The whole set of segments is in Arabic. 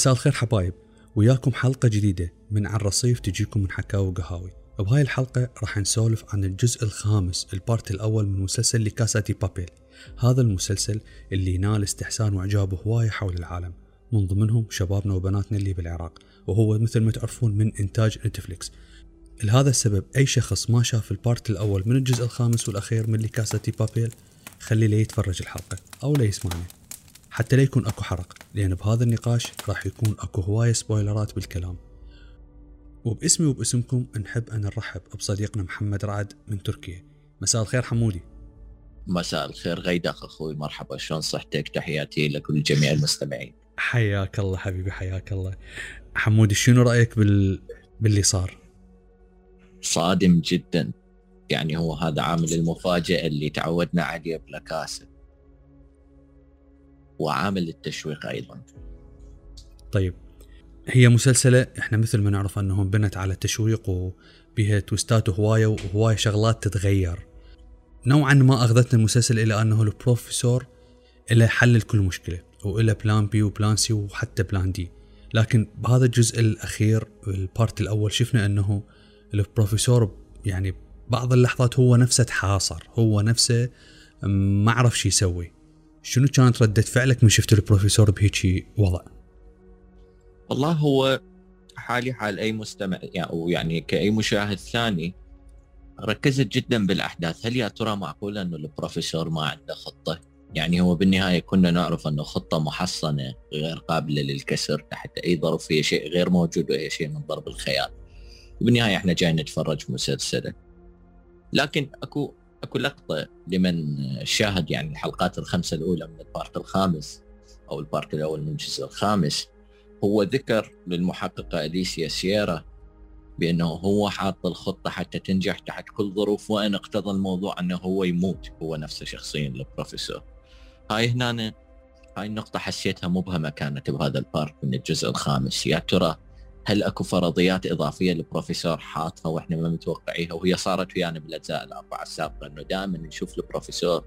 مساء الخير حبايب. وياكم حلقة جديدة من ع الرصيف تجيكم من حكاوي وقهاوي. بهاي الحلقة راح نسولف عن الجزء الخامس ال part الأول من مسلسل La Casa de papel. هذا المسلسل اللي نال استحسان وإعجاب هواية حول العالم من ضمنهم شبابنا وبناتنا اللي بالعراق. وهو مثل ما تعرفون من إنتاج نتفليكس. لهذا السبب أي شخص ما شاف ال part الأول من الجزء الخامس والأخير من La Casa de papel خلي لا يتفرج الحلقة أو لا يسمعني. حتى لا يكون أكو حرق لأن بهذا النقاش راح يكون أكو هواية سبويلرات بالكلام. وباسمي وباسمكم نحب أن نرحب بصديقنا محمد رعد من تركيا. مساء الخير حمودي. مساء الخير غيدق أخوي مرحبا شلون صحتك؟ تحياتي لكل جميع المستمعين. حياك الله حبيبي حياك الله. حمودي شنو رأيك بال... باللي صار؟ صادم جدا. يعني هو هذا عامل المفاجأة اللي تعودنا عليه ب La Casa وعامل التشويق أيضا. طيب هي مسلسلة إحنا مثل ما نعرف أنهم بنت على التشويق وبها twist ات هواية وهواية شغلات تتغير. نوعا ما أخذتنا المسلسل إلى أنه البروفيسور إله حل لكل مشكلة وإله plan B و plan C وحتى plan D لكن بهذا الجزء الأخير ال part الأول شفنا أنه البروفيسور يعني بعض اللحظات هو نفسه تحاصر هو نفسه ما عرف شو يسوي. شنو كانت ردة فعلك من شفت البروفيسور بهيجي وضع؟ والله هو حالي حال أي مستمع يعني أو يعني كأي مشاهد ثاني ركزت جدا بالأحداث. هل يا ترى معقول انه البروفيسور ما عنده خطة؟ يعني هو بالنهاية كنا نعرف أنه خطة محصنة غير قابلة للكسر تحت أي ظرف هي شيء غير موجود وهي شيء من ضرب الخيال. وبالنهايه إحنا جايين نتفرج مسلسله لكن أكو اكو لقطه لمن شاهد يعني الحلقات الخمسة الأولى من ال part الخامس أو ال part الأول من الجزء الخامس هو ذكر للمحققه أليسيا سييرا بأنه هو حاط الخطة حتى تنجح تحت كل ظروف وإن اقتضى الموضوع أنه هو يموت هو نفسه شخصيا البروفيسور. هاي هنا هاي النقطة حسيتها مبهمة كانت بهذا ال part من الجزء الخامس. يا ترى هل اكو فرضيات اضافية البروفيسور حاطها وإحنا ما متوقعيها وهي صارت ويانا بالأجزاء الأربعة السابقة إنه دائما نشوف البروفيسور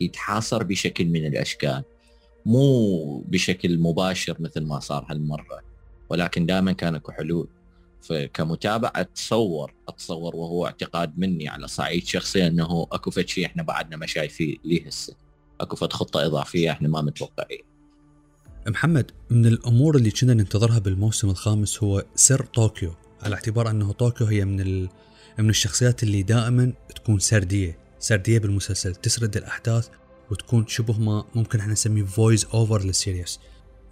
يتحاصر بشكل من الأشكال. مو بشكل مباشر مثل ما صار هالمرة ولكن دائما كان اكو حلول. فكمتابع أتصور أتصور وهو اعتقاد مني على صعيد شخصي إنه اكو فد شيء إحنا بعدنا ما شايفيه ليه هسه. اكو فد خطة إضافية إحنا ما متوقعين. محمد من الأمور اللي كنا ننتظرها بالموسم الخامس هو سر طوكيو على اعتبار أنه طوكيو هي من ال... من الشخصيات اللي دائما تكون سردية سردية بالمسلسل تسرد الأحداث وتكون شبه ما ممكن إحنا نسميه voice over لل series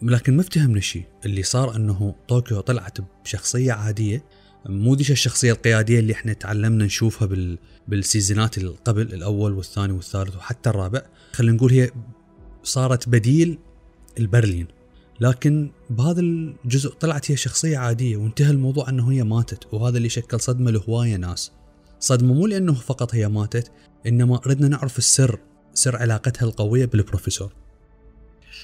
لكن ما افتهمنا شيء اللي صار أنه طوكيو طلعت بشخصية عادية مو ذيج الشخصية القيادية اللي إحنا تعلمنا نشوفها بال... بال season ات اللي قبل الأول والثاني والثالث وحتى الرابع. خلينا نقول هي صارت بديل البرلين. لكن بهذا الجزء طلعت هي شخصية عادية وانتهى الموضوع أنه هي ماتت وهذا اللي شكل صدمة لهواية ناس. صدمة مو لأنه فقط هي ماتت إنما ردنا نعرف السر سر علاقتها القوية بالبروفيسور.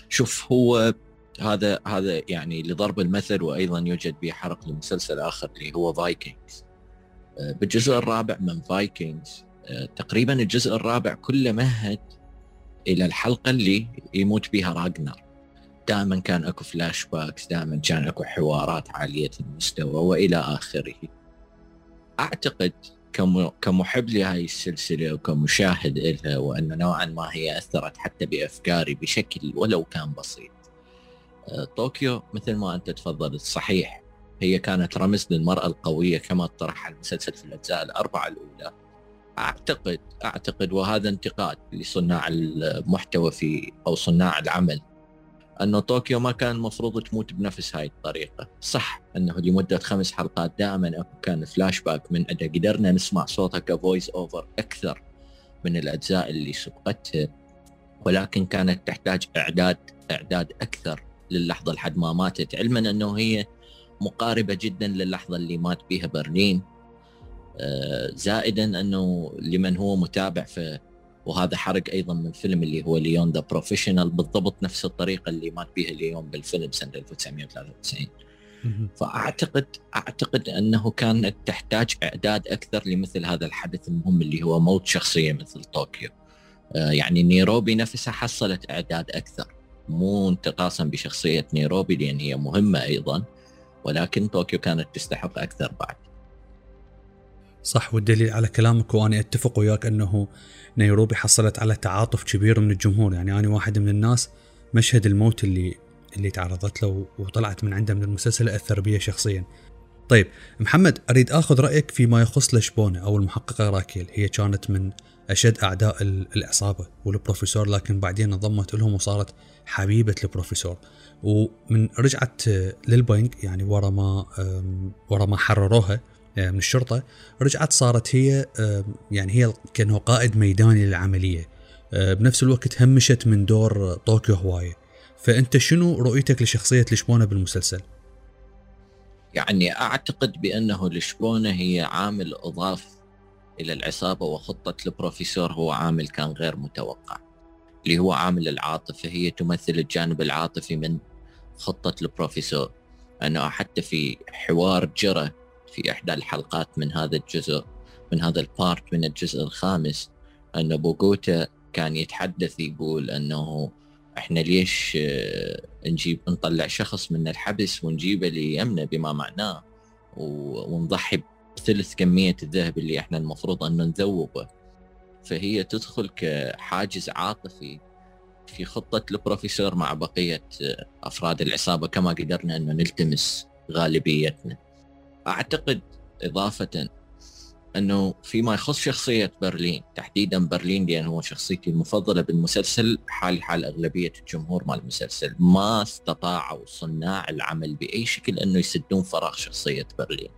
شوف هو هذا هذا يعني لضرب المثل وأيضا يوجد به حرق لمسلسل آخر اللي هو Vikings آه، بالجزء الرابع من Vikings آه، تقريبا الجزء الرابع كله مهد إلى الحلقة اللي يموت بها راجنر. دائما كان أكو flashbacks دائما كان أكو حوارات عالية المستوى وإلى آخره. أعتقد كمحب لهذه السلسلة وكمشاهد لها وانه نوعا ما هي أثرت حتى بأفكاري بشكل ولو كان بسيط. آه، طوكيو مثل ما أنت تفضلت صحيح هي كانت رمز للمرأة القوية كما طرحها المسلسل في الأجزاء الأربعة الأولى. اعتقد أعتقد وهذا انتقاد لصناع المحتوى في أو صناع العمل. انه طوكيو ما كان المفروض تموت بنفس هاي الطريقة، صح أنه لمدة خمس حلقات دائما كان فلاش باك من أدا قدرنا نسمع صوتها ك voice over أكثر من الأجزاء اللي سبقتها ولكن كانت تحتاج إعداد إعداد أكثر للحظة لحد ما ماتت. علما أنه هي مقاربة جدا للحظة اللي مات بها برلين. آه، زائدا أنه لمن هو متابع في وهذا حرق أيضا من فيلم اللي هو Léon: The Professional بالضبط نفس الطريقة اللي مات بها ليون بالفيلم سنة 1993 فأعتقد أعتقد أنه كانت تحتاج إعداد أكثر لمثل هذا الحدث المهم اللي هو موت شخصية مثل طوكيو. آه، يعني نيروبي نفسها حصلت إعداد أكثر. مو انتقاصا بشخصية نيروبي لأن هي مهمة أيضا ولكن طوكيو كانت تستحق أكثر بعد. صح والدليل على كلامك وأنا أتفق وياك أنه نيروبي حصلت على تعاطف كبير من الجمهور. يعني أنا واحد من الناس مشهد الموت اللي اللي تعرضت له وطلعت من عنده من المسلسل أثر بي شخصيا. طيب محمد أريد آخذ رأيك فيما يخص لشبونة أو المحققة راكيل. هي كانت من أشد أعداء العصابه والبروفيسور لكن بعدين انضمت لهم وصارت حبيبة البروفيسور. ومن رجعت للبنك يعني ورا ما ورا ما حرروها من الشرطة رجعت صارت هي يعني هي كأنه قائد ميداني للعملية. آه، بنفس الوقت همشت من دور طوكيو هوايه فأنت شنو رؤيتك لشخصية لشبونة بالمسلسل؟ يعني أعتقد بأنه لشبونة هي عامل إضاف إلى العصابة وخطة البروفيسور هو عامل كان غير متوقع. اللي هو عامل العاطفة هي تمثل الجانب العاطفي من خطة البروفيسور. انه حتى في حوار جرى في إحدى الحلقات من هذا الجزء من هذا ال part من الجزء الخامس انه بوغوتا كان يتحدث يقول أنه إحنا ليش آه، نجيب نطلع شخص من الحبس ونجيبه ليمنا بما معناه ونضحي بثلث كمية الذهب اللي إحنا المفروض أن نذوبه. فهي تدخل كحاجز عاطفي في خطة البروفيسور مع بقية آه، أفراد العصابة كما قدرنا انه نلتمس غالبيتنا. أعتقد إضافة أنه فيما يخص شخصية برلين تحديدا برلين لأن هو شخصيتي المفضلة بالمسلسل حال حال أغلبية الجمهور مال المسلسل ما استطاعوا صناع العمل بأي شكل أنه يسدون فراغ شخصية برلين.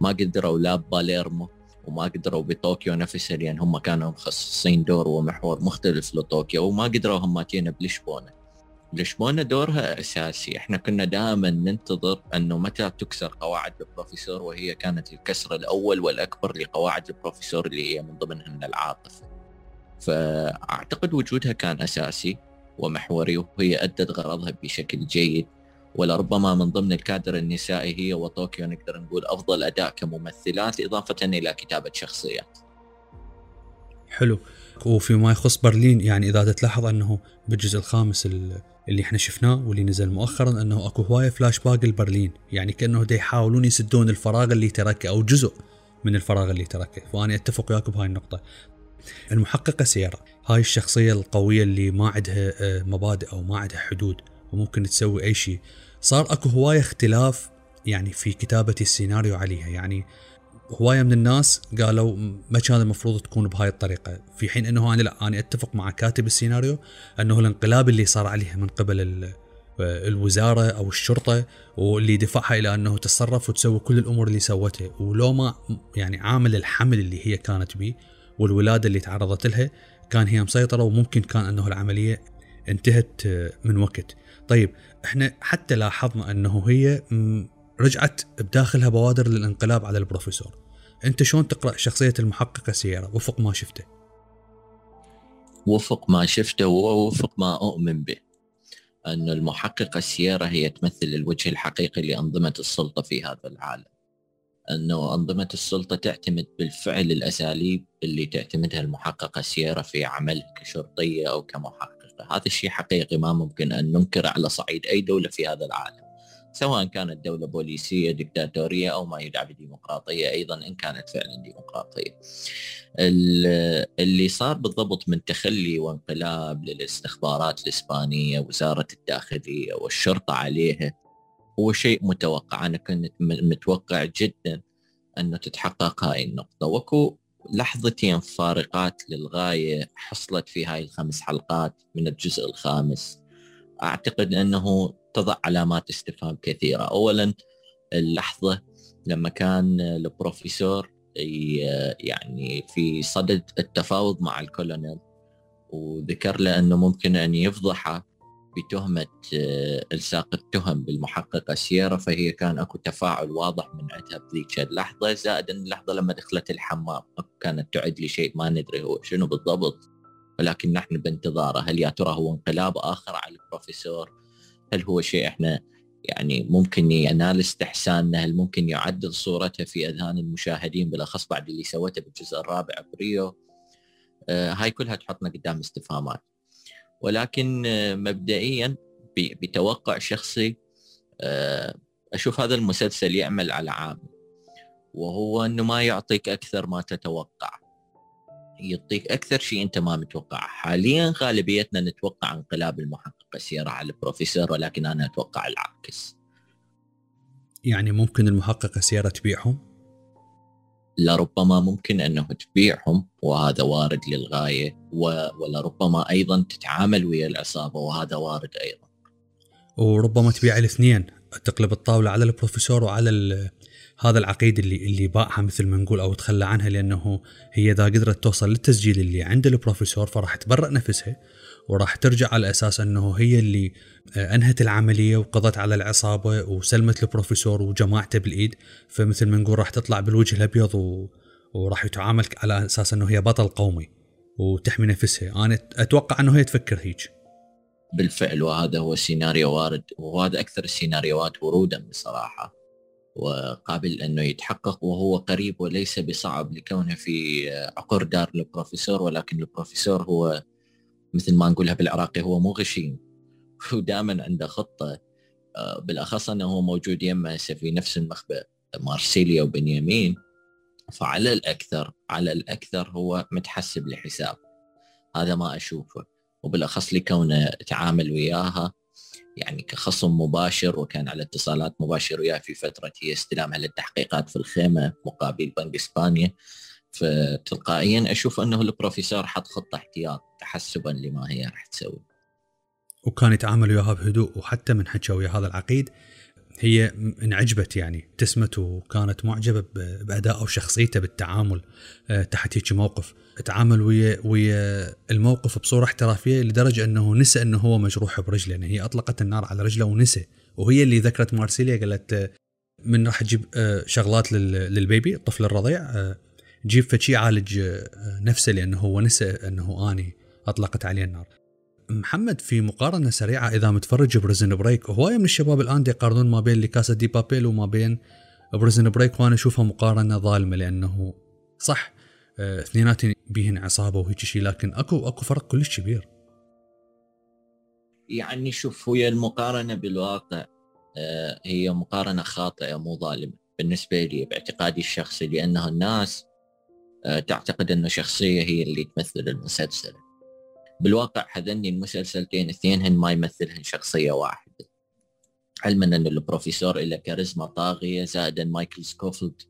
ما قدروا لا باليرمو وما قدروا بطوكيو نفسها لأن هم كانوا مخصصين دور ومحور مختلف لطوكيو وما قدروا هم بلشبونة. لشبونه دورها أساسي؟ إحنا كنا دائما ننتظر أنه متى تكسر قواعد البروفيسور وهي كانت الكسر الأول والأكبر لقواعد البروفيسور اللي هي من ضمنها العاطفة. فأعتقد وجودها كان أساسي ومحوري وهي أدت غرضها بشكل جيد. ولربما من ضمن الكادر النسائي هي وطوكيو نقدر نقول أفضل اداء كممثلات إضافة إلى كتابة شخصيات. حلو. وفيما يخص برلين يعني إذا تلاحظ أنه بالجزء الخامس اللي إحنا شفناه واللي نزل مؤخرا إنه أكو هواية فلاش باك لبرلين يعني كأنه دا يحاولون يسدون الفراغ اللي تركه أو جزء من الفراغ اللي تركه. وأنا أتفق وياك بهاي النقطة. المحققة سييرا. هاي الشخصية القوية اللي ما عندها آه، مبادئ أو ما عندها حدود وممكن تسوي أي شيء. صار أكو هواية اختلاف يعني في كتابة السيناريو عليها. يعني هواية من الناس قالوا ما كان المفروض تكون بهاي الطريقة في حين إنه أنا لا أنا أتفق مع كاتب السيناريو إنه الانقلاب اللي صار عليها من قبل الوزارة أو الشرطة واللي دفعها إلى أنه تتصرف وتسوي كل الأمور اللي سوتها ولو ما يعني عامل الحمل اللي هي كانت به والولادة اللي تعرضت لها كان هي مسيطرة وممكن كان أنه العملية انتهت من وقت. طيب إحنا حتى لاحظنا أنه هي رجعت بداخلها بوادر للانقلاب على البروفيسور. انت شلون تقرأ شخصية المحققة سيارة؟ وفق ما شفته. وفق ما شفته ووفق ما أؤمن به. أن المحققة سيارة هي تمثل الوجه الحقيقي لأنظمة السلطة في هذا العالم. أنه أنظمة السلطة تعتمد بالفعل الأساليب اللي تعتمدها المحققة سيارة في عملها كشرطية أو كمحققة. هذا الشيء حقيقي ما ممكن أن ننكره على صعيد أي دولة في هذا العالم. سواء كانت دولة بوليسية دكتاتورية أو ما يدعى بديمقراطية أيضا إن كانت فعلا ديمقراطية. اللي صار بالضبط من تخلي وانقلاب للاستخبارات الإسبانية وزارة الداخلية والشرطة عليها هو شيء متوقع. أنا كنت متوقع جدا أنه تتحقق هاي النقطة. وكو لحظتين فارقات للغاية حصلت في هاي الخمس حلقات من الجزء الخامس. أعتقد أنه تضع علامات استفهام كثيرة. أولا اللحظة لما كان البروفيسور يعني في صدد التفاوض مع الكولونيل وذكر له أنه ممكن أن يفضحه بتهمة آه، إلصاق التهم بالمحققة سيارة فهي كان أكو تفاعل واضح من عندها بذيك اللحظة زائد أن اللحظة لما دخلت الحمام. كانت تعد لي شيء ما ندري هو شنو بالضبط ولكن نحن بانتظاره هل يا ترى هو انقلاب آخر على البروفيسور؟ هل هو شيء إحنا يعني ممكن ينال استحساننا هل ممكن يعدل صورته في أذهان المشاهدين بالأخص بعد اللي سوته بالجزء الرابع بريو آه هاي كلها تحطنا قدام استفهامات. ولكن مبدئيا بتوقع شخصي أشوف هذا المسلسل يعمل على عامل وهو إنه ما يعطيك أكثر ما تتوقع. يعطيك أكثر شيء أنت ما متوقعه. حاليا غالبيتنا نتوقع انقلاب المحققه سيرة على البروفيسور ولكن أنا أتوقع العكس يعني ممكن المحققه سيرة تبيعهم؟ لربما ممكن أنه تبيعهم وهذا وارد للغاية ولربما أيضا تتعامل ويا العصابة وهذا وارد أيضا. وربما تبيع الاثنين تقلب الطاولة على البروفيسور وعلى هذا العقيد اللي اللي باعها مثل ما نقول أو تخلى عنها لأنه هي إذا قدرت توصل للتسجيل اللي عند البروفيسور فراح تبرأ نفسها. وراح ترجع على أساس أنه هي اللي آه، أنهت العملية وقضت على العصابة وسلمت البروفيسور وجماعته بالإيد. فمثل ما نقول راح تطلع بالوجه الأبيض و... وراح يتعامل على أساس أنه هي بطل قومي وتحمي نفسها. أنا أتوقع أنه هي تفكر هيك بالفعل وهذا هو سيناريو وارد وهذا أكثر السيناريوهات ورودا بصراحة. وقابل أنه يتحقق وهو قريب وليس بصعب لكونه في عقر دار البروفيسور ولكن البروفيسور هو مثل ما نقولها بالعراقي هو مو غشيم ودائما عنده خطة آه، بالأخص أنه هو موجود يمه هسه في نفس المخبأ مارسيليا وبنيامين. فعلى الأكثر على الأكثر هو متحسب لحساب. هذا ما أشوفه. وبالأخص لكونه تعامل وياها يعني كخصم مباشر وكان على اتصالات مباشره وياه في فترة هي استلامها للتحقيقات في الخيمة مقابل بنك إسبانيا. فتلقائيا أشوف أنه البروفيسور حط خطة احتياط تحسبا لما هي راح تسوي. وكان يتعامل وياها بهدوء وحتى من حكى ويا هذا العقيد هي انعجبت يعني ابتسمت وكانت معجبة بادائه وشخصيته بالتعامل آه، تحت هيك موقف تعامل ويا ويا الموقف بصورة احترافية لدرجة أنه نسى أنه هو مجروح برجله يعني هي أطلقت النار على رجله ونسى وهي اللي ذكرت مارسيليا قالت آه، من راح تجيب آه، شغلات لل baby الطفل الرضيع جيب فشي يعالج نفسه لأنه هو نسى أنه آني أطلقت عليه النار. محمد في مقارنة سريعة إذا متفرج Prison Break هوايه من الشباب الآن يقارنون ما بين La Casa de Papel وما بين Prison Break وأنا أشوفها مقارنة ظالمة لأنه صح آه، اثنيناتهم بيهن عصابه وهيك شيء لكن أكو أكو فرق كلش كبير. يعني شوف هي المقارنة بالواقع آه، هي مقارنة خاطئة مو ظالمة. بالنسبة لي باعتقادي الشخصي لأنه الناس آه، تعتقد أنه شخصية هي اللي تمثل المسلسل بالواقع هذني المسلسلتين اثنينهن ما يمثلهن شخصية واحدة علما أن البروفيسور له كاريزما طاغية زائدا مايكل سكوفيلد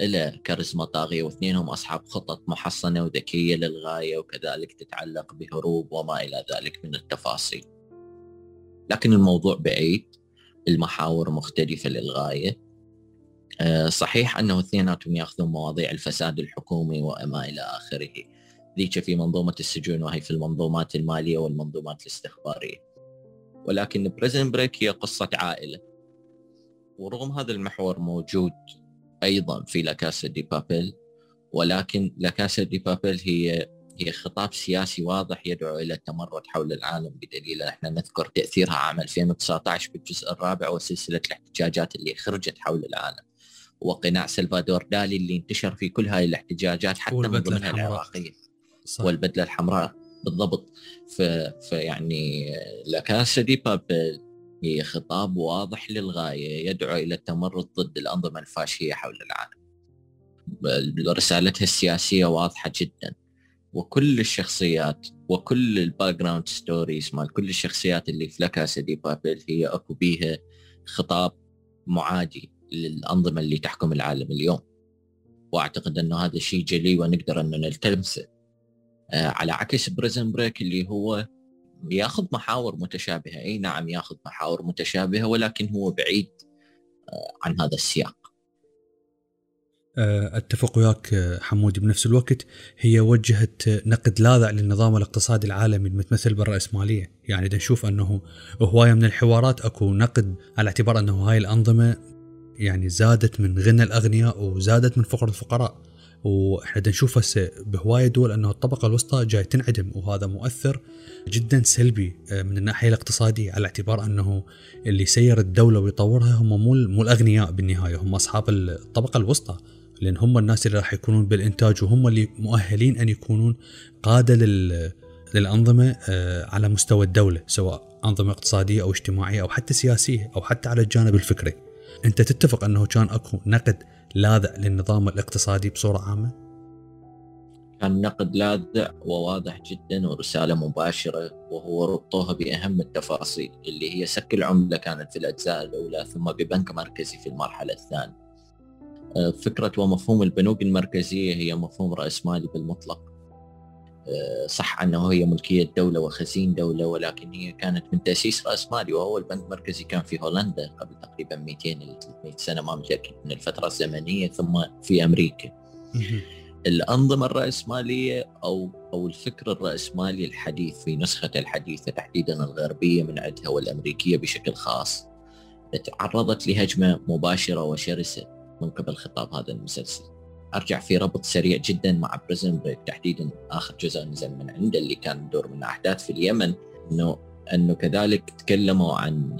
له كاريزما طاغية واثنينهم أصحاب خطط محصنة وذكية للغاية وكذلك تتعلق بهروب وما إلى ذلك من التفاصيل. لكن الموضوع بعيد المحاور مختلفة للغاية. آه، صحيح أنه اثنيناتهم يأخذون مواضيع الفساد الحكومي وما إلى آخره. ذيك في منظومة السجون وهي في المنظومات المالية والمنظومات الاستخبارية. ولكن Prison Break هي قصة عائلة. ورغم هذا المحور موجود أيضا في La Casa de Papel ولكن La Casa de Papel هي هي خطاب سياسي واضح يدعو إلى التمرد حول العالم بدليل إحنا نذكر تأثيرها عام 2019 بالجزء الرابع وسلسلة الاحتجاجات اللي خرجت حول العالم. وقناع سلفادور دالي اللي انتشر في كل هاي الاحتجاجات حتى من ضمنها العراقيه صح. والبدلة الحمراء بالضبط. فيعني La Casa de Papel هي خطاب واضح للغاية يدعو إلى التمرد ضد الأنظمة الفاشية حول العالم. رسالتها السياسية واضحة جدا. وكل الشخصيات وكل ال background stories مال كل الشخصيات اللي في La Casa de Papel هي أكو بيها خطاب معادي للأنظمة اللي تحكم العالم اليوم. وأعتقد أنه هذا شيء جلي ونقدر انه نلتمسه. آه، على عكس Prison Break اللي هو ياخذ محاور متشابهة. أي نعم ياخذ محاور متشابهة ولكن هو بعيد آه، عن هذا السياق. آه، أتفق وياك حمودي بنفس الوقت. هي وجهت نقد لاذع للنظام الاقتصادي العالمي المتمثل بالرأسمالية. يعني نشوف أنه هواية من الحوارات أكو نقد على اعتبار أنه هاي الأنظمة يعني زادت من غنى الأغنياء وزادت من فقر الفقراء وإحنا نشوف هسه بهوايه دول إنه الطبقة الوسطى جاي تنعدم وهذا مؤثر جدا سلبي آه، من الناحية الاقتصادية على اعتبار إنه اللي يسير الدولة ويطورها هم مو مو الأغنياء بالنهاية هم أصحاب الطبقة الوسطى لأن هم الناس اللي راح يكونون بالإنتاج وهم اللي مؤهلين أن يكونون قادة للأنظمة آه، على مستوى الدولة سواء أنظمة اقتصادية أو اجتماعية أو حتى سياسية أو حتى على الجانب الفكري. أنت تتفق أنه كان أكو نقد لاذع للنظام الاقتصادي بصورة عامة؟ كان نقد لاذع وواضح جدا ورسالة مباشرة وهو ربطوها بأهم التفاصيل اللي هي سك العملة كانت في الأجزاء الأولى ثم ببنك مركزي في المرحلة الثانية آه، فكرة ومفهوم البنوك المركزية هي مفهوم رأسمالي بالمطلق صح أنه هي ملكية دولة وخزين دولة ولكن هي كانت من تأسيس رأسمالي وهو البنك المركزي كان في هولندا قبل تقريبا 200 إلى 300 سنة ما متأكد من الفترة الزمنية ثم في أمريكا. الأنظمة الرأسمالية أو أو الفكر الرأسمالي الحديث في نسخته الحديثة تحديدا الغربية من عندها والأمريكية بشكل خاص تعرضت لهجمة مباشرة وشرسة من قبل خطاب هذا المسلسل. أرجع في ربط سريع جدا مع Prison Break تحديدا آخر جزء نزل من عنده اللي كان يدور من أحداث في اليمن انه إنه كذلك تكلموا عن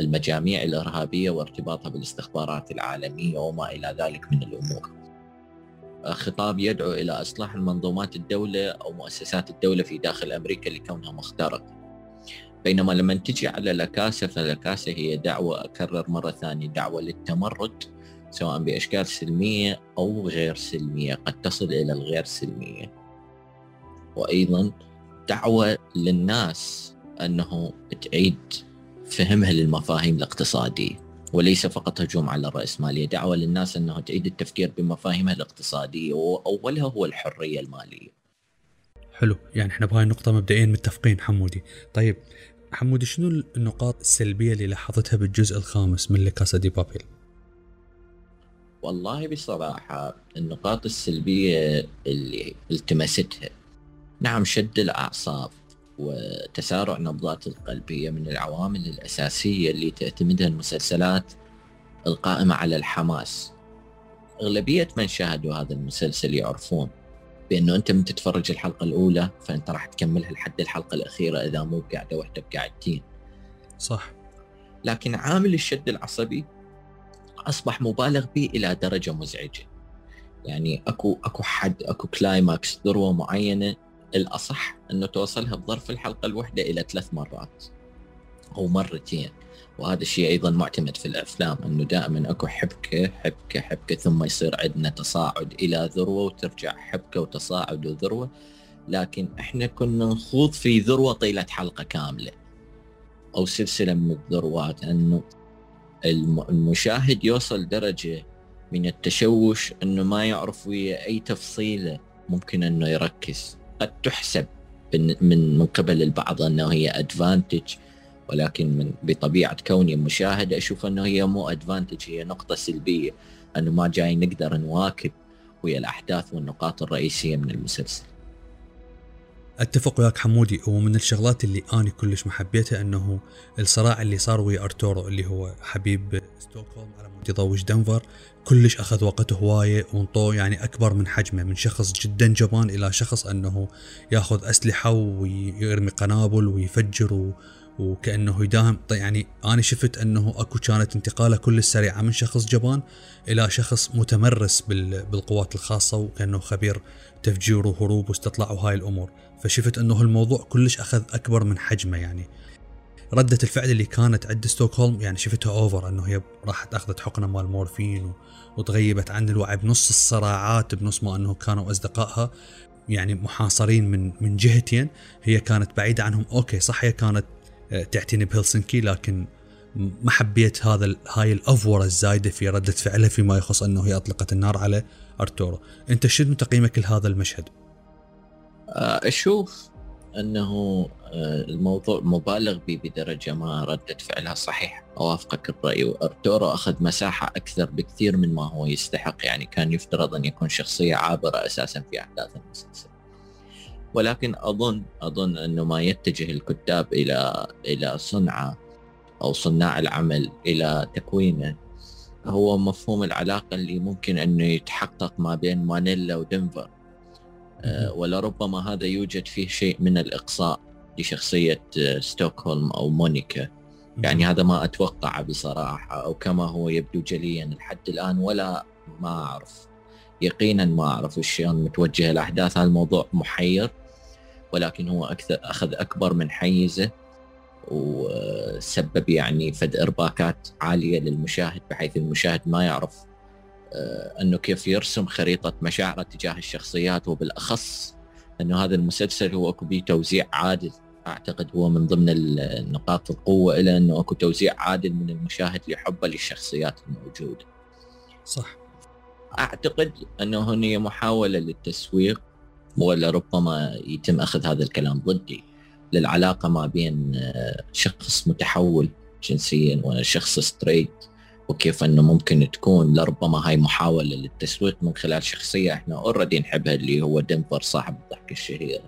المجاميع الإرهابية وارتباطها بالاستخبارات العالمية وما إلى ذلك من الأمور. خطاب يدعو إلى إصلاح المنظومات الدولة أو مؤسسات الدولة في داخل أمريكا لكونها مخترقة. بينما لما تجي على لاكاسا فلاكاسا هي دعوة أكرر مرة ثانية دعوة للتمرد سواء بأشكال سلمية أو غير سلمية قد تصل إلى الغير سلمية. وأيضا دعوة للناس أنه تعيد فهمها للمفاهيم الاقتصادية. وليس فقط هجوم على الرأسمالية دعوة للناس أنها تعيد التفكير بمفاهيمها الاقتصادية وأولها هو الحرية المالية حلو يعني إحنا بهاي النقطة مبدئيا متفقين حمودي طيب حمودي شنو النقاط السلبية اللي لاحظتها بالجزء الخامس من لكاسا دي بابيل والله بصراحة النقاط السلبية اللي التمستها. نعم شد الأعصاب وتسارع نبضات القلب هي من العوامل الأساسية اللي تعتمدها المسلسلات القائمة على الحماس. أغلبية من شاهدوا هذا المسلسل يعرفون بأنه أنت من تتفرج الحلقة الأولى فأنت راح تكملها لحد الحلقة الأخيرة إذا مو قاعدة وحدة بقاعدتين. صح. لكن عامل الشد العصبي أصبح مبالغ به إلى درجة مزعجة. يعني أكو أكو حد أكو كلايماكس ذروة معينة الأصح إنه توصلها بظرف الحلقة الواحده إلى ثلاث مرات أو مرتين. وهذا الشيء أيضا معتمد في الأفلام إنه دائما أكو حبكة حبكة حبكة ثم يصير عندنا تصاعد إلى ذروة وترجع حبكة وتصاعد وذروة. لكن إحنا كنا نخوض في ذروة طيلة حلقة كاملة أو سلسلة من الذروات إنه المشاهد يوصل درجة من التشوش إنه ما يعرف ويا أي تفصيلة ممكن إنه يركز قد تحسب من من قبل البعض إنه هي advantage ولكن من بطبيعة كوني مشاهد أشوف إنه هي مو advantage هي نقطة سلبية انه ما جاي نقدر نواكب ويا الأحداث والنقاط الرئيسية من المسلسل. أتفق وياك حمودي ومن الشغلات اللي أنا كلش ما حبيتها إنه الصراع اللي صار ويا أرتورو اللي هو حبيب ستوكهولم على مود يضوج دنفر كلش أخذ وقته هواية وانطوه يعني أكبر من حجمه من شخص جدا جبان إلى شخص إنه ياخذ أسلحة ويرمي قنابل ويفجر و... وكأنه يداهم. طيب يعني أنا شفت إنه أكو كانت انتقاله كلش سريعة من شخص جبان إلى شخص متمرس بال... بالقوات الخاصة وكأنه خبير تفجير وهروب واستطلاع وهاي الأمور. فشفت أنه الموضوع كلش أخذ أكبر من حجمه يعني. ردة الفعل اللي كانت عند ستوكهولم يعني شفتها over أنه هي راحت أخذت حقنة مال مورفين وتغيبت عن الوعي بنص الصراعات بنص ما أنه كانوا أصدقائها يعني محاصرين من من جهتين. هي كانت بعيدة عنهم. أوكي صح هي كانت آه، تعتني بهلسنكي لكن ما حبيت هذا هاي الأفورة الزايدة في ردة فعلها فيما يخص أنه هي أطلقت النار على أرتورو. أنت شنو تقييمك لهذا المشهد؟ أشوف أنه آه، الموضوع مبالغ به بدرجة ما ردة فعلها صحيح. أوافقك الرأي. وارتورو أخذ مساحة أكثر بكثير من ما هو يستحق يعني كان يفترض أن يكون شخصية عابرة أساسا في أحداث المسلسل. ولكن أظن أظن أنه ما يتجه الكتاب إلى إلى صنعه أو صناع العمل إلى تكوينه. هو مفهوم العلاقة اللي ممكن أنه يتحقق ما بين مانيلا ودنفر. آه، ولربما هذا يوجد فيه شيء من الإقصاء لشخصية آه، ستوكهولم أو مونيكا. يعني هذا ما أتوقع بصراحة أو كما هو يبدو جليا لحد الآن ولا ما أعرف. يقينا ما أعرف شلون متوجه الأحداث. هذا الموضوع محير ولكن هو أكثر أخذ أكبر من حيزه وسبب يعني فد إرباكات عالية للمشاهد بحيث المشاهد ما يعرف آه، أنه كيف يرسم خريطة مشاعره تجاه الشخصيات وبالأخص أنه هذا المسلسل هو أكو بيه توزيع عادل أعتقد هو من ضمن النقاط القوة إلى أنه أكو توزيع عادل من المشاهد لحبه للشخصيات الموجوده. صح. أعتقد أنه هنا محاولة للتسويق ولا ربما يتم أخذ هذا الكلام ضدي للعلاقة ما بين آه، شخص متحول جنسيا وشخص straight وكيف إنه ممكن تكون لربما هاي محاولة للتسويق من خلال شخصية إحنا already نحبها اللي هو دنفر صاحب الضحكه الشهيره.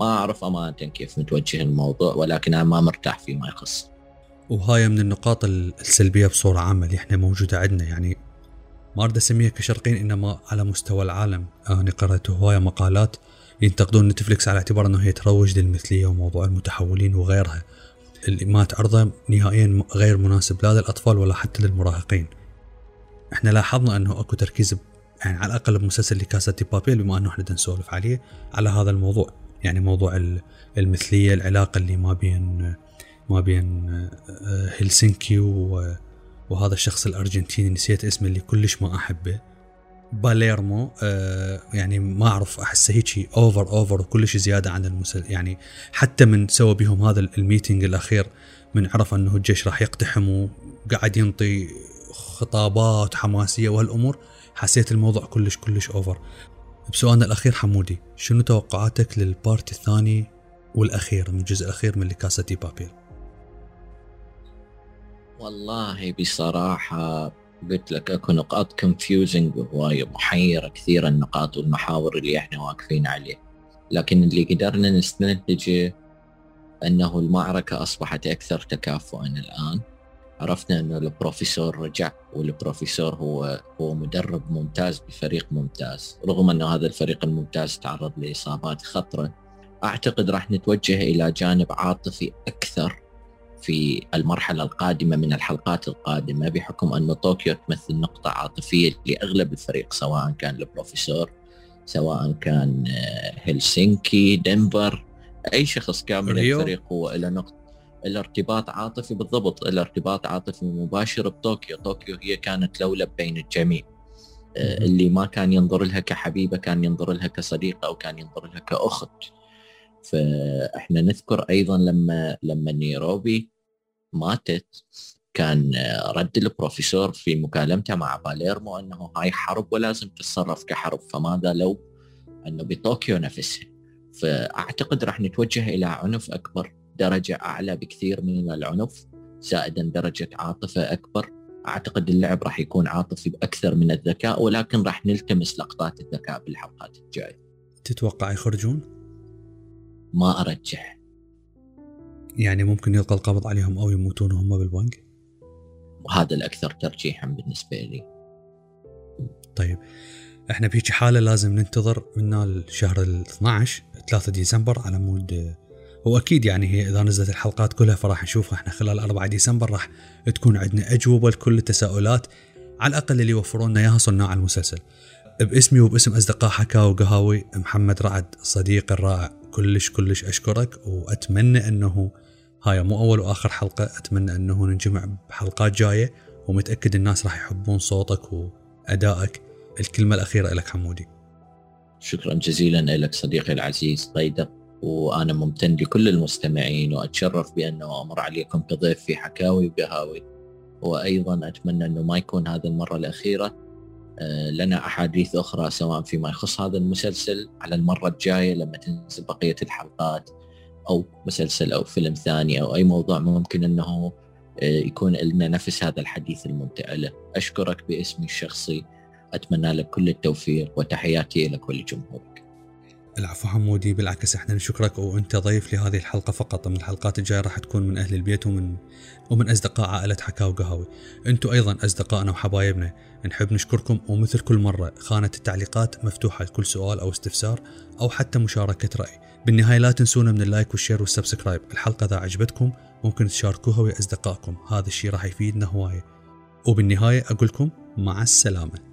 ما أعرف أمانة كيف متوجه الموضوع ولكن أنا ما مرتاح فيما يخص. وهاي من النقاط السلبية بصورة عامة اللي إحنا موجودة عندنا يعني ما أريد أسميها كشرقين إنما على مستوى العالم أنا قرأت هواية مقالات ينتقدون نتفلكس على اعتبار إنه هي تروج للمثلية وموضوع المتحولين وغيرها اللي ما تعرضه نهائيا غير مناسب لا للأطفال ولا حتى للمراهقين. إحنا لاحظنا أنه أكو تركيز يعني على الأقل بمسلسل لكاسا دي بابيل بما أنه إحنا نسولف عليه على هذا الموضوع. يعني موضوع المثلية العلاقة اللي ما بين ما بين آه، هلسنكي وهذا الشخص الأرجنتيني نسيت اسمه اللي كلش ما أحبه. باليرمو آه يعني ما أعرف أحسه هيك over over وكلش زيادة عن المسلسل يعني حتى من سوى بهم هذا ال meeting الأخير من عرف إنه الجيش راح يقتحم وقاعد ينطي خطابات حماسية وهالأمور حسيت الموضوع كلش كلش over بسؤالنا الأخير حمودي شنو توقعاتك لل part الثاني والأخير من الجزء الأخير من La Casa de Papel؟ والله بصراحة قلت لك أكو نقاط confusing وهواية محيرة كثير النقاط والمحاور اللي إحنا واقفين عليه. لكن اللي قدرنا نستنتجه أنه المعركة أصبحت أكثر تكافؤا الآن. عرفنا أنه البروفيسور رجع والبروفيسور هو هو مدرب ممتاز بفريق ممتاز. رغم أنه هذا الفريق الممتاز تعرض لإصابات خطرة أعتقد راح نتوجه إلى جانب عاطفي أكثر في المرحلة القادمة من الحلقات القادمة بحكم أن طوكيو تمثل نقطة عاطفية لأغلب الفريق سواء كان البروفيسور سواء كان آه، هلسنكي دنفر أي شخص كان من الفريق هو إلى نقطة الارتباط عاطفي بالضبط الارتباط عاطفي مباشر بطوكيو. طوكيو هي كانت لولب بين الجميع آه، اللي ما كان ينظر لها كحبيبة كان ينظر لها كصديقة أو كان ينظر لها كأخت. فإحنا نذكر أيضا لما لما نيروبي ماتت كان رد البروفيسور في مكالمته مع باليرمو أنه هاي حرب ولازم تتصرف كحرب فماذا لو أنه بطوكيو نفسها فأعتقد راح نتوجه إلى عنف أكبر درجة أعلى بكثير من العنف زائدا درجة عاطفة أكبر. أعتقد اللعب راح يكون عاطفي بأكثر من الذكاء ولكن راح نلتمس لقطات الذكاء بالحلقات الجاية. تتوقع يخرجون؟ ما أرجح. يعني ممكن يلقى القبض عليهم أو يموتون هم بالبنك؟ وهذا الأكثر ترجيحا بالنسبة لي. طيب إحنا بهيك حالة لازم ننتظر من الشهر ال 12 3 ديسمبر على مود واكيد يعني هي إذا نزلت الحلقات كلها فراح نشوفها. إحنا خلال 4 ديسمبر راح تكون عندنا أجوبة لكل التساؤلات على الأقل اللي يوفرون لنا إياها صناع المسلسل. باسمي وباسم أصدقاء حكاوي وقهاوي محمد رعد صديقي الرائع. كلش كلش أشكرك وأتمنى أنه هاي مو أول وآخر حلقة أتمنى أنه ننجمع بحلقات جاية ومتأكد الناس راح يحبون صوتك وأدائك. الكلمة الأخيرة لك حمودي. شكرا جزيلا لك صديقي العزيز قيدر وأنا ممتن لكل المستمعين وأتشرف بأنه أمر عليكم كضيف في حكاوي وقهاوي وأيضا أتمنى أنه ما يكون هذا المرة الأخيرة لنا أحاديث أخرى سواء فيما يخص هذا المسلسل على المرة الجاية لما تنزل بقية الحلقات أو مسلسل أو فيلم ثاني أو أي موضوع ممكن أنه آه، يكون لنا نفس هذا الحديث الممتع له. أشكرك باسمي الشخصي أتمنى لك كل التوفيق وتحياتي لك ولجمهورك العفو حمودي بالعكس إحنا نشكرك وأنت ضيف لهذه الحلقة فقط. من الحلقات الجاية راح تكون من أهل البيت ومن ومن أصدقاء عائلة حكاوي قهوي. أنتم أيضا أصدقائنا وحبايبنا. نحب نشكركم ومثل كل مرة خانة التعليقات مفتوحة لكل سؤال أو استفسار أو حتى مشاركة رأي. بالنهاية لا تنسونا من ال like وال share وال subscribe. الحلقة إذا عجبتكم ممكن تشاركوها ويا أصدقائكم. هذا الشيء راح يفيدنا هواية. وبالنهاية أقول لكم مع السلامة.